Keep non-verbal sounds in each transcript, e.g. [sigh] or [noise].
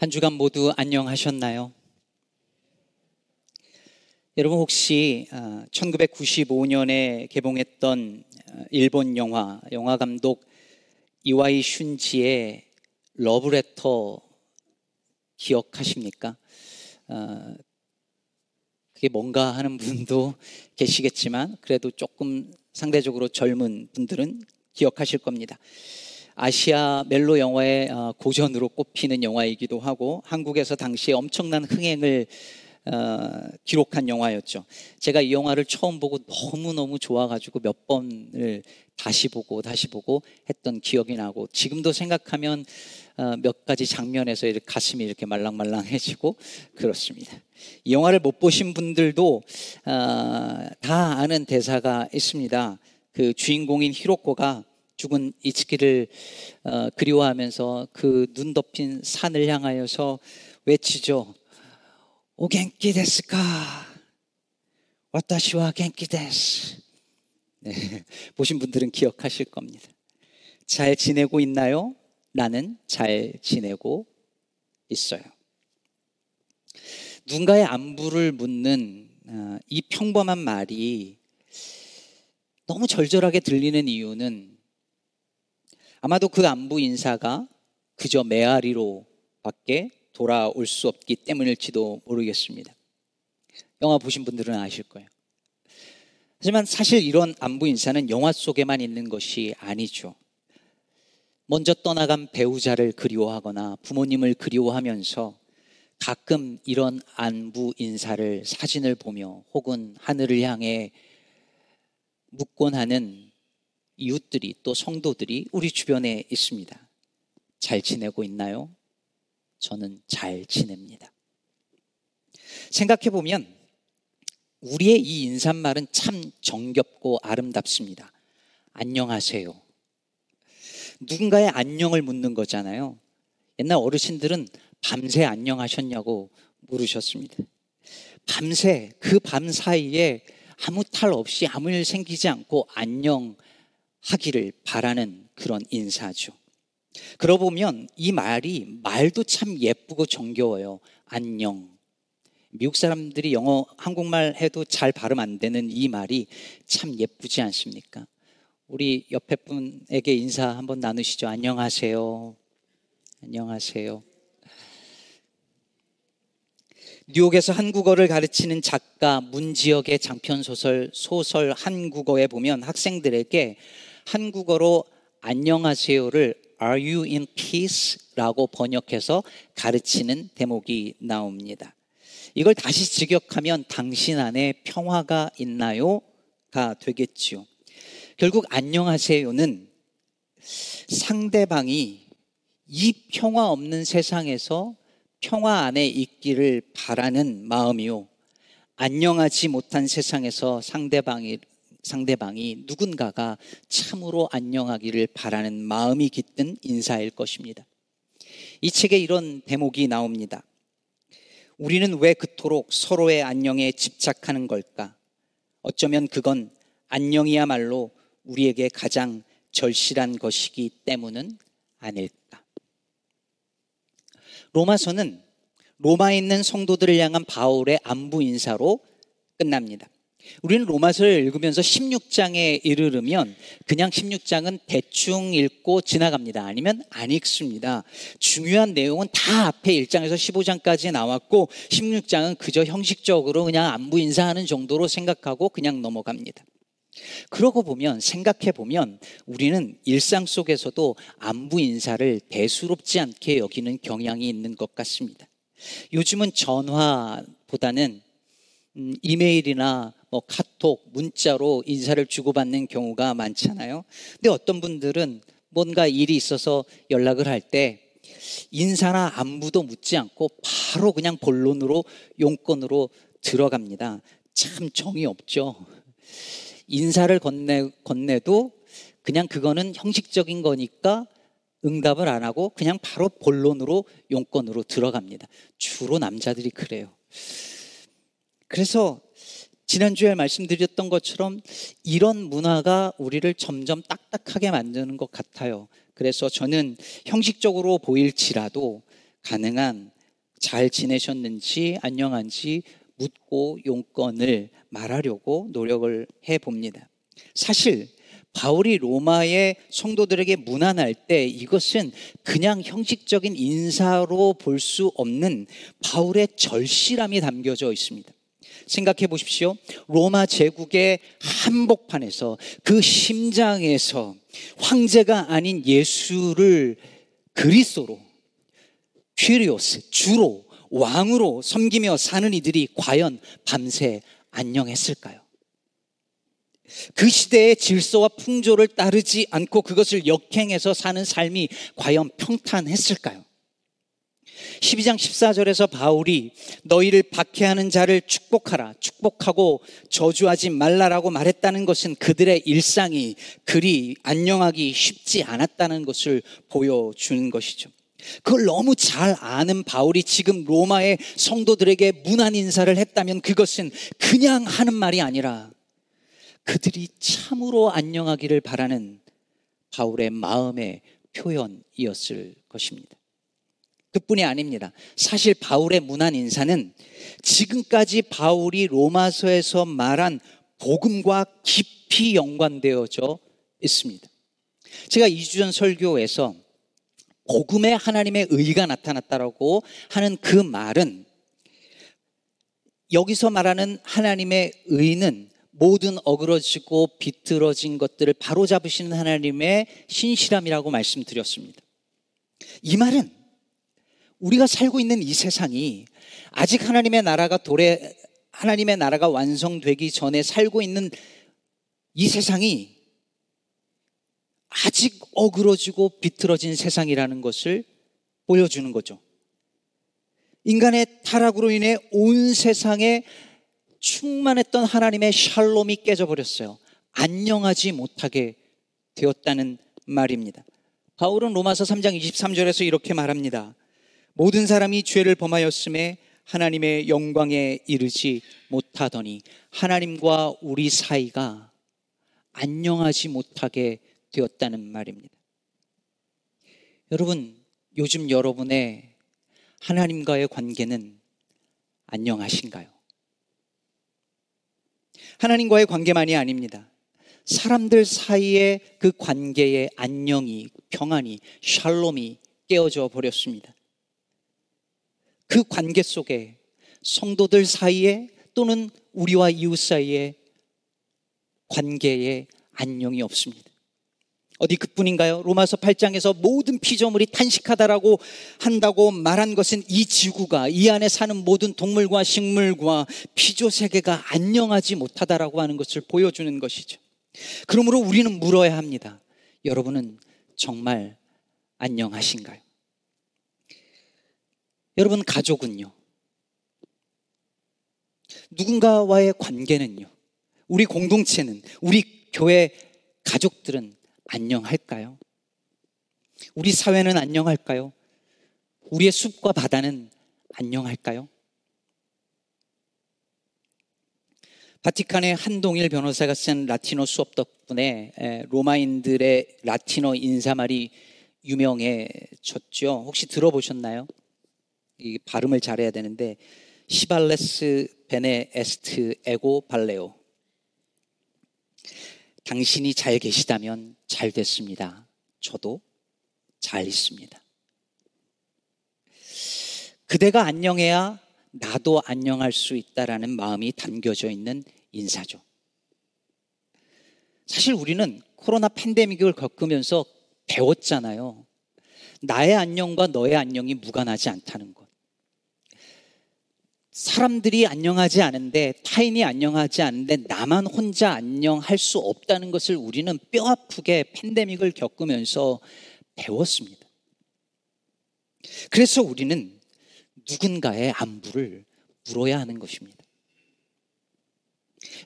한 주간 모두 안녕하셨나요? 여러분 혹시 1995년에 어, 개봉했던 어, 일본 영화, 영화 감독 이와이 슌지의 러브레터 기억하십니까? 어, 그게 뭔가 하는 분도 [laughs] 계시겠지만 그래도 조금 상대적으로 젊은 분들은 기억하실 겁니다. 아시아 멜로 영화의 어, 고전으로 꼽히는 영화이기도 하고 한국에서 당시에 엄청난 흥행을 어, 기록한 영화였죠. 제가 이 영화를 처음 보고 너무너무 좋아가지고 몇 번을 다시 보고 다시 보고 했던 기억이 나고 지금도 생각하면 어, 몇 가지 장면에서 이렇게 가슴이 이렇게 말랑말랑해지고 그렇습니다. 이 영화를 못 보신 분들도 어, 다 아는 대사가 있습니다. 그 주인공인 히로코가 죽은 이츠키를 어, 그리워하면서 그 눈 덮인 산을 향하여서 외치죠. 오겐키 데스까? 와타시와 겐키 데스. 네, [laughs] 보신 분들은 기억하실 겁니다. 잘 지내고 있나요? 나는 잘 지내고 있어요. 누군가의 안부를 묻는 어, 이 평범한 말이 너무 절절하게 들리는 이유는 아마도 그 안부 인사가 그저 메아리로 밖에 돌아올 수 없기 때문일지도 모르겠습니다. 영화 보신 분들은 아실 거예요. 하지만 사실 이런 안부 인사는 영화 속에만 있는 것이 아니죠. 먼저 떠나간 배우자를 그리워하거나 부모님을 그리워하면서 가끔 이런 안부 인사를 사진을 보며 혹은 하늘을 향해 묻곤 하는 이웃들이 또 성도들이 우리 주변에 있습니다. 잘 지내고 있나요? 저는 잘 지냅니다. 생각해 보면 우리의 이 인사말은 참 정겹고 아름답습니다. 안녕하세요. 누군가의 안녕을 묻는 거잖아요. 옛날 어르신들은 밤새 안녕하셨냐고 물으셨습니다. 밤새 그 밤 사이에 아무 탈 없이 아무 일 생기지 않고 안녕 하기를 바라는 그런 인사죠. 그러고 보면 이 말이 말도 참 예쁘고 정겨워요. 안녕. 미국 사람들이 영어, 한국말 해도 잘 발음 안 되는 이 말이 참 예쁘지 않습니까? 우리 옆에 분에게 인사 한번 나누시죠. 안녕하세요. 안녕하세요. 뉴욕에서 한국어를 가르치는 작가 문지역의 장편 소설 소설 한국어에 보면 학생들에게 한국어로 안녕하세요를 Are you in peace? 라고 번역해서 가르치는 대목이 나옵니다. 이걸 다시 직역하면 당신 안에 평화가 있나요? 가 되겠지요. 결국 안녕하세요는 상대방이 이 평화 없는 세상에서 평화 안에 있기를 바라는 마음이요. 안녕하지 못한 세상에서 상대방이 상대방이 누군가가 참으로 안녕하기를 바라는 마음이 깃든 인사일 것입니다. 이 책에 이런 대목이 나옵니다. 우리는 왜 그토록 서로의 안녕에 집착하는 걸까? 어쩌면 그건 안녕이야말로 우리에게 가장 절실한 것이기 때문은 아닐까. 로마서는 로마에 있는 성도들을 향한 바울의 안부 인사로 끝납니다. 우리는 로마서를 읽으면서 16장에 이르르면 그냥 16장은 대충 읽고 지나갑니다. 아니면 안 읽습니다. 중요한 내용은 다 앞에 1장에서 15장까지 나왔고 16장은 그저 형식적으로 그냥 안부 인사하는 정도로 생각하고 그냥 넘어갑니다. 그러고 보면 생각해 보면 우리는 일상 속에서도 안부 인사를 대수롭지 않게 여기는 경향이 있는 것 같습니다. 요즘은 전화보다는 음, 이메일이나 뭐 카톡, 문자로 인사를 주고받는 경우가 많잖아요. 근데 어떤 분들은 뭔가 일이 있어서 연락을 할 때 인사나 안부도 묻지 않고 바로 그냥 본론으로 용건으로 들어갑니다. 참 정이 없죠. 인사를 건네, 건네도 그냥 그거는 형식적인 거니까 응답을 안 하고 그냥 바로 본론으로 용건으로 들어갑니다. 주로 남자들이 그래요. 그래서 지난주에 말씀드렸던 것처럼 이런 문화가 우리를 점점 딱딱하게 만드는 것 같아요. 그래서 저는 형식적으로 보일지라도 가능한 잘 지내셨는지 안녕한지 묻고 용건을 말하려고 노력을 해 봅니다. 사실 바울이 로마의 성도들에게 문안할 때 이것은 그냥 형식적인 인사로 볼 수 없는 바울의 절실함이 담겨져 있습니다. 생각해 보십시오. 로마 제국의 한복판에서 그 심장에서 황제가 아닌 예수를 그리스도로 퀴리오스 주로 왕으로 섬기며 사는 이들이 과연 밤새 안녕했을까요? 그 시대의 질서와 풍조를 따르지 않고 그것을 역행해서 사는 삶이 과연 평탄했을까요? 12장 14절에서 바울이 너희를 박해하는 자를 축복하라, 축복하고 저주하지 말라라고 말했다는 것은 그들의 일상이 그리 안녕하기 쉽지 않았다는 것을 보여주는 것이죠. 그걸 너무 잘 아는 바울이 지금 로마의 성도들에게 문안 인사를 했다면 그것은 그냥 하는 말이 아니라 그들이 참으로 안녕하기를 바라는 바울의 마음의 표현이었을 것입니다. 그뿐이 아닙니다. 사실 바울의 문안 인사는 지금까지 바울이 로마서에서 말한 복음과 깊이 연관되어져 있습니다. 제가 2주 전 설교에서 복음에 하나님의 의가 나타났다라고 하는 그 말은 여기서 말하는 하나님의 의는 모든 어그러지고 비틀어진 것들을 바로잡으시는 하나님의 신실함이라고 말씀드렸습니다. 이 말은 우리가 살고 있는 이 세상이 아직 하나님의 나라가 도래, 하나님의 나라가 완성되기 전에 살고 있는 이 세상이 아직 어그러지고 비틀어진 세상이라는 것을 보여주는 거죠. 인간의 타락으로 인해 온 세상에 충만했던 하나님의 샬롬이 깨져버렸어요. 안녕하지 못하게 되었다는 말입니다. 바울은 로마서 3장 23절에서 이렇게 말합니다. 모든 사람이 죄를 범하였음에 하나님의 영광에 이르지 못하더니 하나님과 우리 사이가 안녕하지 못하게 되었다는 말입니다. 여러분, 요즘 여러분의 하나님과의 관계는 안녕하신가요? 하나님과의 관계만이 아닙니다. 사람들 사이의 그 관계의 안녕이, 평안이, 샬롬이 깨어져 버렸습니다. 그 관계 속에 성도들 사이에 또는 우리와 이웃 사이에 관계에 안녕이 없습니다. 어디 그뿐인가요? 로마서 8장에서 모든 피조물이 탄식하다라고 한다고 말한 것은 이 지구가 이 안에 사는 모든 동물과 식물과 피조 세계가 안녕하지 못하다라고 하는 것을 보여주는 것이죠. 그러므로 우리는 물어야 합니다. 여러분은 정말 안녕하신가요? 여러분 가족은요? 누군가와의 관계는요? 우리 공동체는 우리 교회 가족들은 안녕할까요? 우리 사회는 안녕할까요? 우리의 숲과 바다는 안녕할까요? 바티칸의 한동일 변호사가 쓴 라틴어 수업 덕분에 로마인들의 라틴어 인사말이 유명해졌죠. 혹시 들어보셨나요? 이 발음을 잘해야 되는데 시발레스 베네 에스트 에고 발레오 당신이 잘 계시다면 잘 됐습니다. 저도 잘 있습니다. 그대가 안녕해야 나도 안녕할 수 있다라는 마음이 담겨져 있는 인사죠. 사실 우리는 코로나 팬데믹을 겪으면서 배웠잖아요. 나의 안녕과 너의 안녕이 무관하지 않다는 것. 사람들이 안녕하지 않은데 타인이 안녕하지 않은데 나만 혼자 안녕할 수 없다는 것을 우리는 뼈 아프게 팬데믹을 겪으면서 배웠습니다. 그래서 우리는 누군가의 안부를 물어야 하는 것입니다.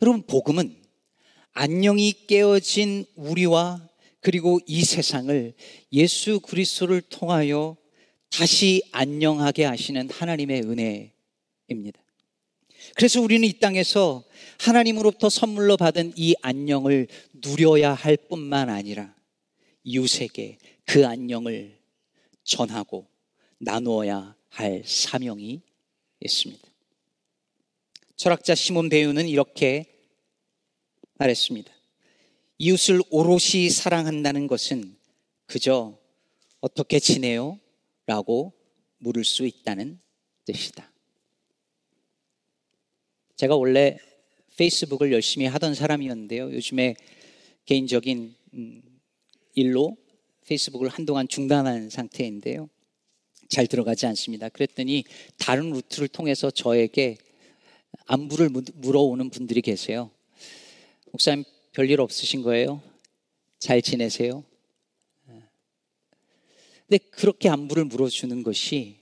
여러분, 복음은 안녕이 깨어진 우리와 그리고 이 세상을 예수 그리스도를 통하여 다시 안녕하게 하시는 하나님의 은혜 입니다. 그래서 우리는 이 땅에서 하나님으로부터 선물로 받은 이 안녕을 누려야 할 뿐만 아니라 이웃에게 그 안녕을 전하고 나누어야 할 사명이 있습니다. 철학자 시몬 배우는 이렇게 말했습니다. 이웃을 오롯이 사랑한다는 것은 그저 어떻게 지내요? 라고 물을 수 있다는 뜻이다. 제가 원래 페이스북을 열심히 하던 사람이었는데요. 요즘에 개인적인 음, 일로 페이스북을 한동안 중단한 상태인데요. 잘 들어가지 않습니다. 그랬더니 다른 루트를 통해서 저에게 안부를 물어오는 분들이 계세요. 목사님 별일 없으신 거예요? 잘 지내세요? 근데 그렇게 안부를 물어주는 것이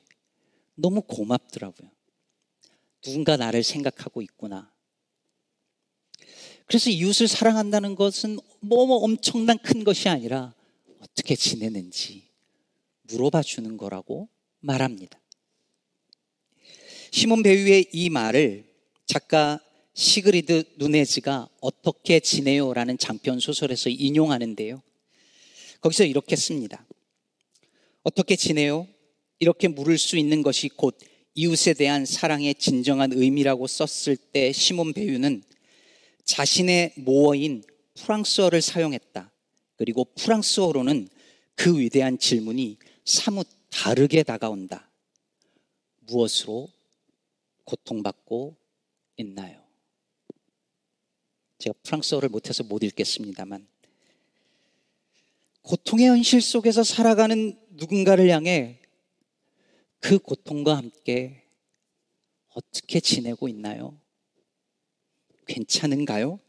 너무 고맙더라고요. 누군가 나를 생각하고 있구나. 그래서 이웃을 사랑한다는 것은 뭐, 뭐 엄청난 큰 것이 아니라 어떻게 지내는지 물어봐 주는 거라고 말합니다. 시몬 배우의 이 말을 작가 시그리드 누네즈가 어떻게 지내요라는 장편 소설에서 인용하는데요. 거기서 이렇게 씁니다. 어떻게 지내요? 이렇게 물을 수 있는 것이 곧 이웃에 대한 사랑의 진정한 의미라고 썼을 때 시몬 배우는 자신의 모어인 프랑스어를 사용했다. 그리고 프랑스어로는 그 위대한 질문이 사뭇 다르게 다가온다. 무엇으로 고통받고 있나요? 제가 프랑스어를 못해서 못 읽겠습니다만 고통의 현실 속에서 살아가는 누군가를 향해 그 고통과 함께 어떻게 지내고 있나요? 괜찮은가요?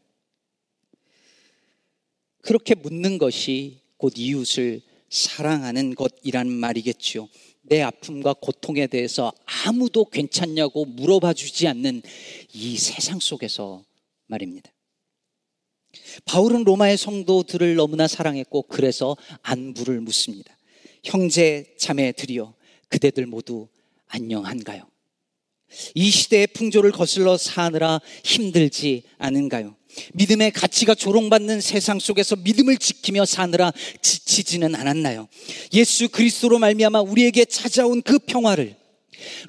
그렇게 묻는 것이 곧 이웃을 사랑하는 것이란 말이겠지요. 내 아픔과 고통에 대해서 아무도 괜찮냐고 물어봐 주지 않는 이 세상 속에서 말입니다. 바울은 로마의 성도들을 너무나 사랑했고 그래서 안부를 묻습니다. 형제 자매들이여 그대들 모두 안녕한가요? 이 시대의 풍조를 거슬러 사느라 힘들지 않은가요? 믿음의 가치가 조롱받는 세상 속에서 믿음을 지키며 사느라 지치지는 않았나요? 예수 그리스도로 말미암아 우리에게 찾아온 그 평화를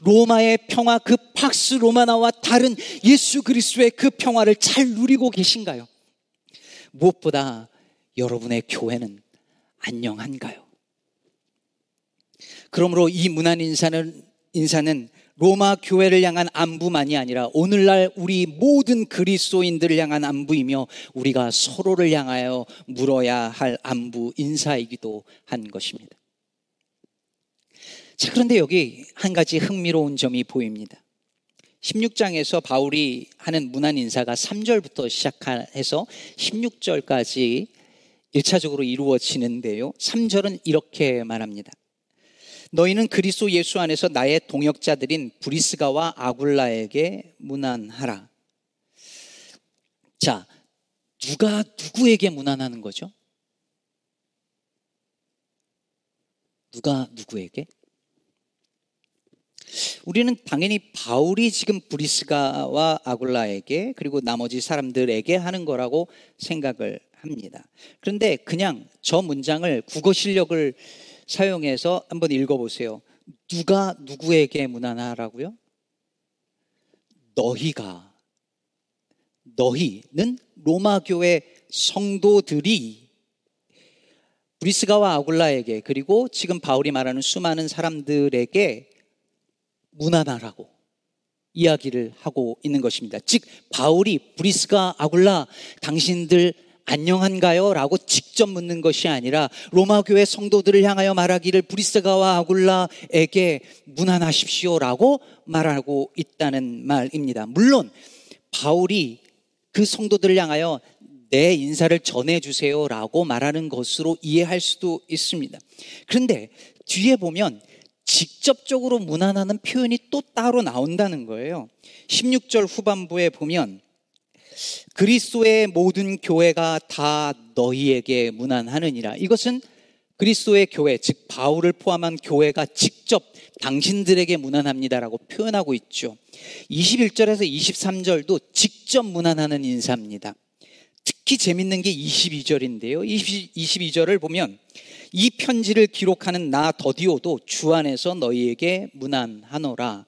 로마의 평화 그 팍스 로마나와 다른 예수 그리스도의 그 평화를 잘 누리고 계신가요? 무엇보다 여러분의 교회는 안녕한가요? 그러므로 이 문안 인사는 인사는 로마 교회를 향한 안부만이 아니라 오늘날 우리 모든 그리스도인들을 향한 안부이며 우리가 서로를 향하여 물어야 할 안부 인사이기도 한 것입니다. 자, 그런데 여기 한 가지 흥미로운 점이 보입니다. 16장에서 바울이 하는 문안 인사가 3절부터 시작해서 16절까지 1차적으로 이루어지는데요. 3절은 이렇게 말합니다. 너희는 그리스도 예수 안에서 나의 동역자들인 브리스가와 아굴라에게 문안하라. 자, 누가 누구에게 문안하는 거죠? 누가 누구에게? 우리는 당연히 바울이 지금 브리스가와 아굴라에게 그리고 나머지 사람들에게 하는 거라고 생각을 합니다. 그런데 그냥 저 문장을 국어 실력을 사용해서 한번 읽어보세요. 누가 누구에게 문안하라고요? 너희가 너희는 로마 교회 성도들이 브리스가와 아굴라에게 그리고 지금 바울이 말하는 수많은 사람들에게 문안하라고 이야기를 하고 있는 것입니다. 즉 바울이 브리스가 아굴라 당신들 안녕한가요? 라고 직접 묻는 것이 아니라 로마 교회 성도들을 향하여 말하기를 브리스가와 아굴라에게 문안하십시오 라고 말하고 있다는 말입니다. 물론 바울이 그 성도들을 향하여 내 인사를 전해주세요 라고 말하는 것으로 이해할 수도 있습니다. 그런데 뒤에 보면 직접적으로 문안하는 표현이 또 따로 나온다는 거예요. 16절 후반부에 보면 그리스도의 모든 교회가 다 너희에게 문안하느니라. 이것은 그리스도의 교회, 즉 바울을 포함한 교회가 직접 당신들에게 문안합니다라고 표현하고 있죠. 21절에서 23절도 직접 문안하는 인사입니다. 특히 재밌는 게 22절인데요. 22절을 보면 이 편지를 기록하는 나 더디오도 주 안에서 너희에게 무난하노라.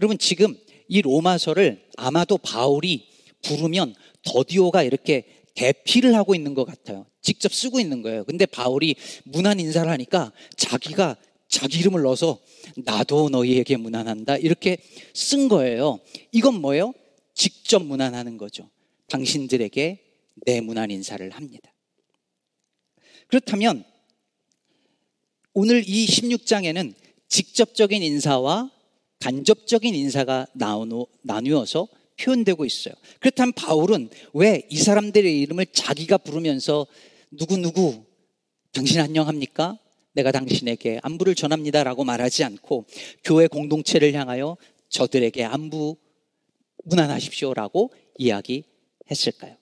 여러분 지금 이 로마서를 아마도 바울이 부르면 더디오가 이렇게 대피를 하고 있는 것 같아요. 직접 쓰고 있는 거예요. 근데 바울이 무난 인사를 하니까 자기가 자기 이름을 넣어서 나도 너희에게 무난한다. 이렇게 쓴 거예요. 이건 뭐예요? 직접 무난하는 거죠. 당신들에게 내 무난 인사를 합니다. 그렇다면 오늘 이 16장에는 직접적인 인사와 간접적인 인사가 나누어서 표현되고 있어요. 그렇다면 바울은 왜 이 사람들의 이름을 자기가 부르면서 누구누구 당신 안녕합니까? 내가 당신에게 안부를 전합니다 라고 말하지 않고 교회 공동체를 향하여 저들에게 안부 무난하십시오 라고 이야기했을까요?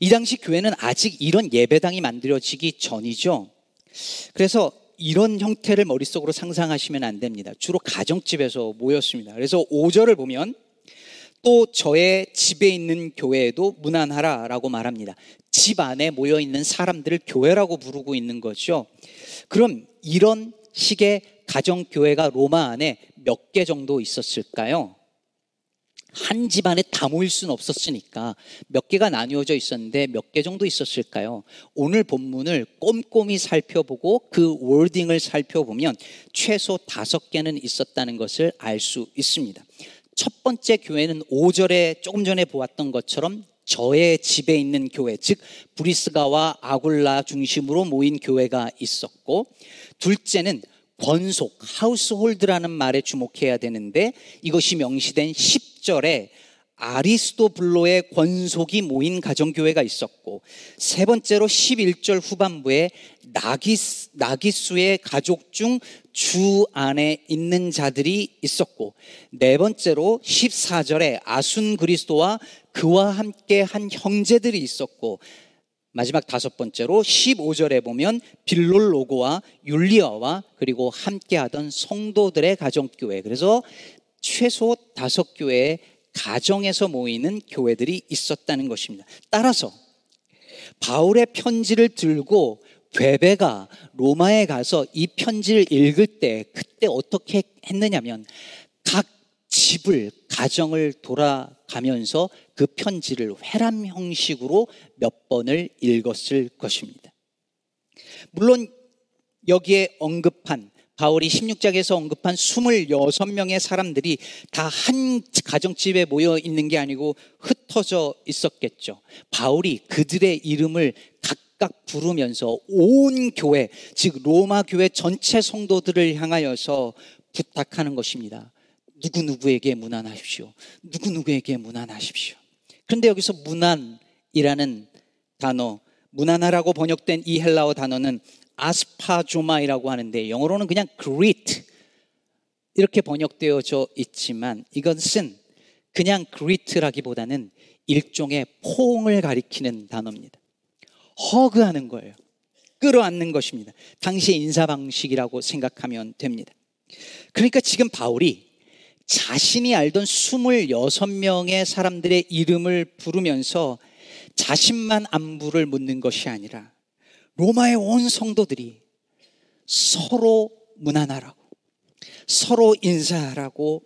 이 당시 교회는 아직 이런 예배당이 만들어지기 전이죠. 그래서 이런 형태를 머릿속으로 상상하시면 안 됩니다. 주로 가정집에서 모였습니다. 그래서 5절을 보면 또 저의 집에 있는 교회에도 무난하라 라고 말합니다. 집 안에 모여 있는 사람들을 교회라고 부르고 있는 거죠. 그럼 이런 식의 가정교회가 로마 안에 몇 개 정도 있었을까요? 한 집안에 다 모일 수는 없었으니까 몇 개가 나뉘어져 있었는데 몇 개 정도 있었을까요? 오늘 본문을 꼼꼼히 살펴보고 그 월딩을 살펴보면 최소 다섯 개는 있었다는 것을 알 수 있습니다. 첫 번째 교회는 5절에 조금 전에 보았던 것처럼 저의 집에 있는 교회, 즉 브리스가와 아굴라 중심으로 모인 교회가 있었고 둘째는 권속, 하우스홀드라는 말에 주목해야 되는데 이것이 명시된 10 절에 아리스토블로의 권속이 모인 가정교회가 있었고 세 번째로 11절 후반부에 나기스, 나기수의 가족 중 주 안에 있는 자들이 있었고 네 번째로 14절에 아순 그리스도와 그와 함께 한 형제들이 있었고 마지막 다섯 번째로 15절에 보면 빌롤로고와 율리아와 그리고 함께하던 성도들의 가정교회. 그래서 최소 다섯 교회의 가정에서 모이는 교회들이 있었다는 것입니다. 따라서 바울의 편지를 들고 베베가 로마에 가서 이 편지를 읽을 때 그때 어떻게 했느냐면 각 집을 가정을 돌아가면서 그 편지를 회람 형식으로 몇 번을 읽었을 것입니다. 물론 여기에 언급한 바울이 16장에서 언급한 26명의 사람들이 다 한 가정집에 모여 있는 게 아니고 흩어져 있었겠죠. 바울이 그들의 이름을 각각 부르면서 온 교회, 즉 로마 교회 전체 성도들을 향하여서 부탁하는 것입니다. 누구누구에게 무난하십시오. 누구누구에게 무난하십시오. 그런데 여기서 무난이라는 단어, 무난하라고 번역된 이 헬라어 단어는 아스파조마이라고 하는데 영어로는 그냥 greet 이렇게 번역되어져 있지만 이것은 그냥 greet라기보다는 일종의 포옹을 가리키는 단어입니다. 허그하는 거예요. 끌어안는 것입니다. 당시의 인사 방식이라고 생각하면 됩니다. 그러니까 지금 바울이 자신이 알던 26명의 사람들의 이름을 부르면서 자신만 안부를 묻는 것이 아니라 로마의 온 성도들이 서로 무난하라고, 서로 인사하라고,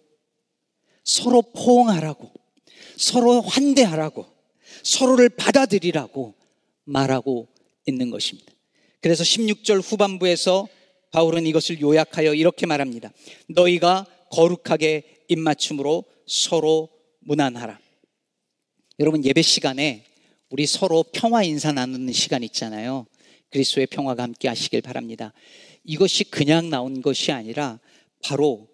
서로 포옹하라고, 서로 환대하라고, 서로를 받아들이라고 말하고 있는 것입니다. 그래서 16절 후반부에서 바울은 이것을 요약하여 이렇게 말합니다. 너희가 거룩하게 입맞춤으로 서로 무난하라. 여러분 예배 시간에 우리 서로 평화 인사 나누는 시간 있잖아요. 그리스도의 평화가 함께 하시길 바랍니다. 이것이 그냥 나온 것이 아니라 바로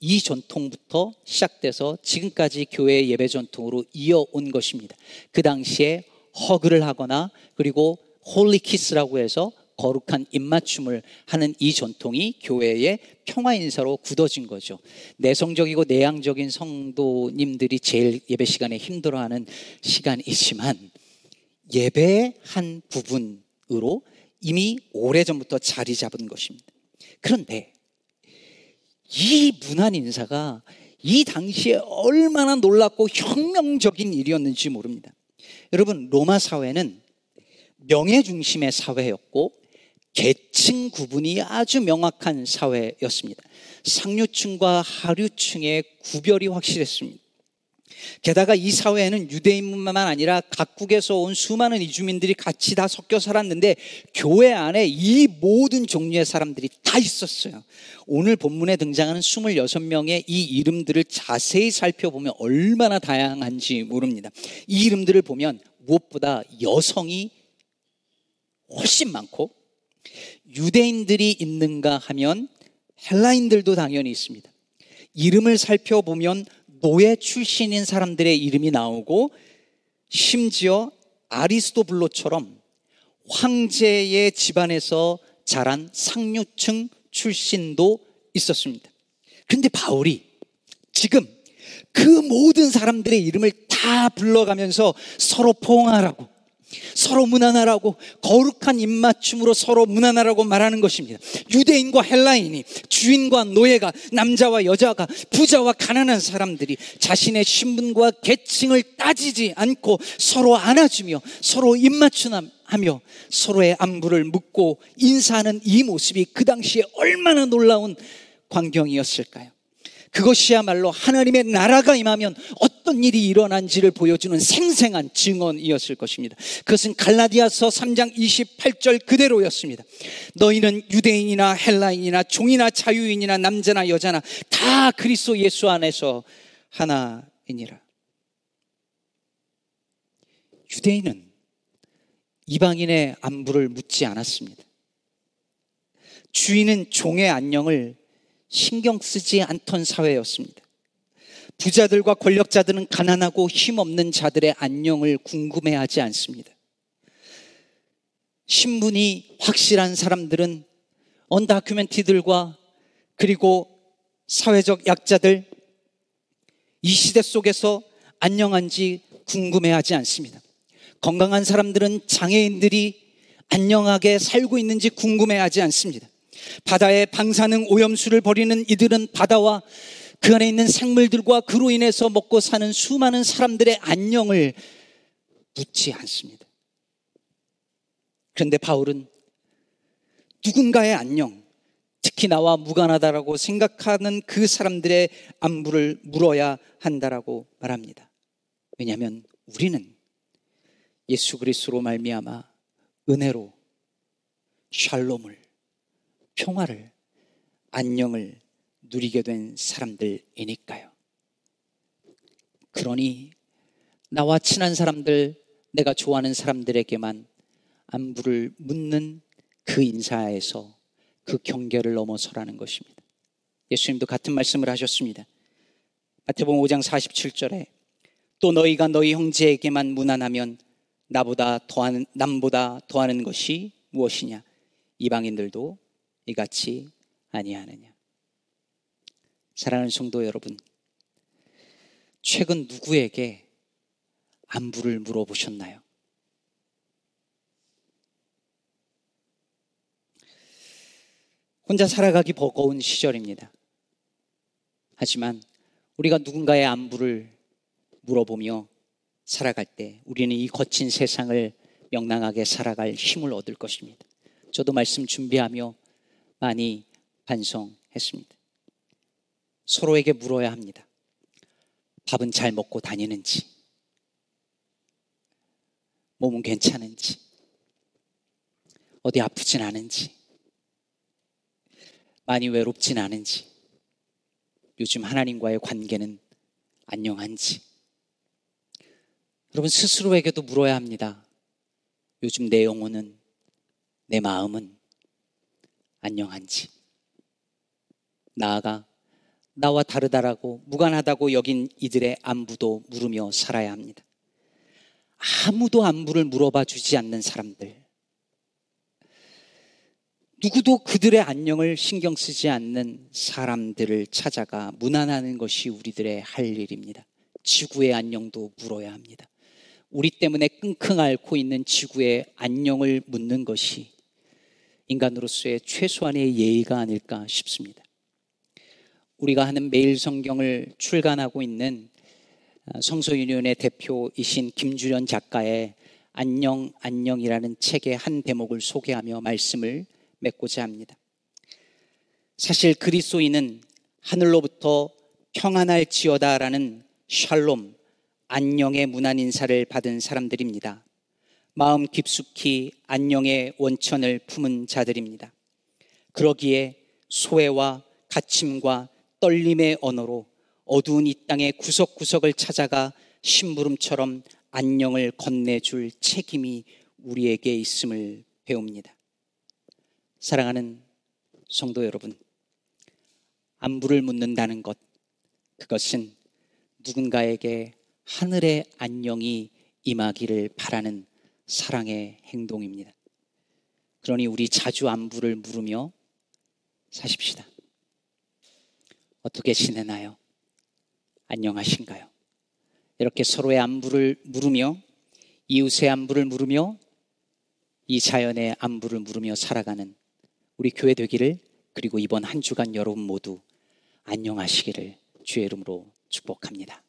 이 전통부터 시작돼서 지금까지 교회 예배 전통으로 이어온 것입니다. 그 당시에 hug를 하거나 그리고 holy kiss라고 해서 거룩한 입맞춤을 하는 이 전통이 교회의 평화 인사로 굳어진 거죠. 내성적이고 내향적인 성도님들이 제일 예배 시간에 힘들어하는 시간이지만 예배의 한 부분 으로 이미 오래전부터 자리 잡은 것입니다. 그런데 이 문안 인사가 이 당시에 얼마나 놀랍고 혁명적인 일이었는지 모릅니다. 여러분, 로마 사회는 명예 중심의 사회였고 계층 구분이 아주 명확한 사회였습니다. 상류층과 하류층의 구별이 확실했습니다. 게다가 이 사회에는 유대인뿐만 아니라 각국에서 온 수많은 이주민들이 같이 다 섞여 살았는데 교회 안에 이 모든 종류의 사람들이 다 있었어요. 오늘 본문에 등장하는 26명의 이 이름들을 자세히 살펴보면 얼마나 다양한지 모릅니다. 이 이름들을 보면 무엇보다 여성이 훨씬 많고 유대인들이 있는가 하면 헬라인들도 당연히 있습니다. 이름을 살펴보면 노예 출신인 사람들의 이름이 나오고 심지어 아리스토블로처럼 황제의 집안에서 자란 상류층 출신도 있었습니다. 그런데 바울이 지금 그 모든 사람들의 이름을 다 불러가면서 서로 포옹하라고 서로 무난하라고 거룩한 입맞춤으로 서로 무난하라고 말하는 것입니다. 유대인과 헬라인이 주인과 노예가 남자와 여자가 부자와 가난한 사람들이 자신의 신분과 계층을 따지지 않고 서로 안아주며 서로 입맞춤하며 서로의 안부를 묻고 인사하는 이 모습이 그 당시에 얼마나 놀라운 광경이었을까요? 그것이야말로 하나님의 나라가 임하면 어떤 일이 일어난지를 보여주는 생생한 증언이었을 것입니다. 그것은 갈라디아서 3장 28절 그대로였습니다. 너희는 유대인이나 헬라인이나 종이나 자유인이나 남자나 여자나 다 그리스도 예수 안에서 하나이니라. 유대인은 이방인의 안부를 묻지 않았습니다. 주인은 종의 안녕을 신경 쓰지 않던 사회였습니다. 부자들과 권력자들은 가난하고 힘없는 자들의 안녕을 궁금해하지 않습니다. 신분이 확실한 사람들은 언다큐멘티들과 그리고 사회적 약자들 이 시대 속에서 안녕한지 궁금해하지 않습니다. 건강한 사람들은 장애인들이 안녕하게 살고 있는지 궁금해하지 않습니다. 바다의 방사능 오염수를 버리는 이들은 바다와 그 안에 있는 생물들과 그로 인해서 먹고 사는 수많은 사람들의 안녕을 묻지 않습니다. 그런데 바울은 누군가의 안녕, 특히 나와 무관하다라고 생각하는 그 사람들의 안부를 물어야 한다라고 말합니다. 왜냐하면 우리는 예수 그리스도로 말미암아 은혜로 샬롬을 평화를, 안녕을 누리게 된 사람들이니까요. 그러니 나와 친한 사람들, 내가 좋아하는 사람들에게만 안부를 묻는 그 인사에서 그 경계를 넘어서라는 것입니다. 예수님도 같은 말씀을 하셨습니다. 마태복음 5장 47절에 또 너희가 너희 형제에게만 무난하면 나보다 더하는 남보다 더하는 것이 무엇이냐? 이방인들도 이같이 아니하느냐. 사랑하는 성도 여러분, 최근 누구에게 안부를 물어보셨나요? 혼자 살아가기 버거운 시절입니다. 하지만 우리가 누군가의 안부를 물어보며 살아갈 때 우리는 이 거친 세상을 명랑하게 살아갈 힘을 얻을 것입니다. 저도 말씀 준비하며 많이 반성했습니다. 서로에게 물어야 합니다. 밥은 잘 먹고 다니는지, 몸은 괜찮은지, 어디 아프진 않은지, 많이 외롭진 않은지, 요즘 하나님과의 관계는 안녕한지. 여러분 스스로에게도 물어야 합니다. 요즘 내 영혼은, 내 마음은 안녕한지. 나아가 나와 다르다라고 무관하다고 여긴 이들의 안부도 물으며 살아야 합니다. 아무도 안부를 물어봐 주지 않는 사람들. 누구도 그들의 안녕을 신경 쓰지 않는 사람들을 찾아가 무난하는 것이 우리들의 할 일입니다. 지구의 안녕도 물어야 합니다. 우리 때문에 끙끙 앓고 있는 지구의 안녕을 묻는 것이 인간으로서의 최소한의 예의가 아닐까 싶습니다. 우리가 하는 매일 성경을 출간하고 있는 아, 성소유니온의 대표이신 김주련 작가의 안녕 안녕이라는 책의 한 대목을 소개하며 말씀을 맺고자 합니다. 사실 그리스도인은 하늘로부터 평안할지어다라는 샬롬 안녕의 문안 인사를 받은 사람들입니다. 마음 깊숙이 안녕의 원천을 품은 자들입니다. 그러기에 소외와 갇힘과 떨림의 언어로 어두운 이 땅의 구석구석을 찾아가 심부름처럼 안녕을 건네줄 책임이 우리에게 있음을 배웁니다. 사랑하는 성도 여러분, 안부를 묻는다는 것, 그것은 누군가에게 하늘의 안녕이 임하기를 바라는 사랑의 행동입니다. 그러니 우리 자주 안부를 물으며 사십시다. 어떻게 지내나요? 안녕하신가요? 이렇게 서로의 안부를 물으며 이웃의 안부를 물으며 이 자연의 안부를 물으며 살아가는 우리 교회 되기를 그리고 이번 한 주간 여러분 모두 안녕하시기를 주의 이름으로 축복합니다.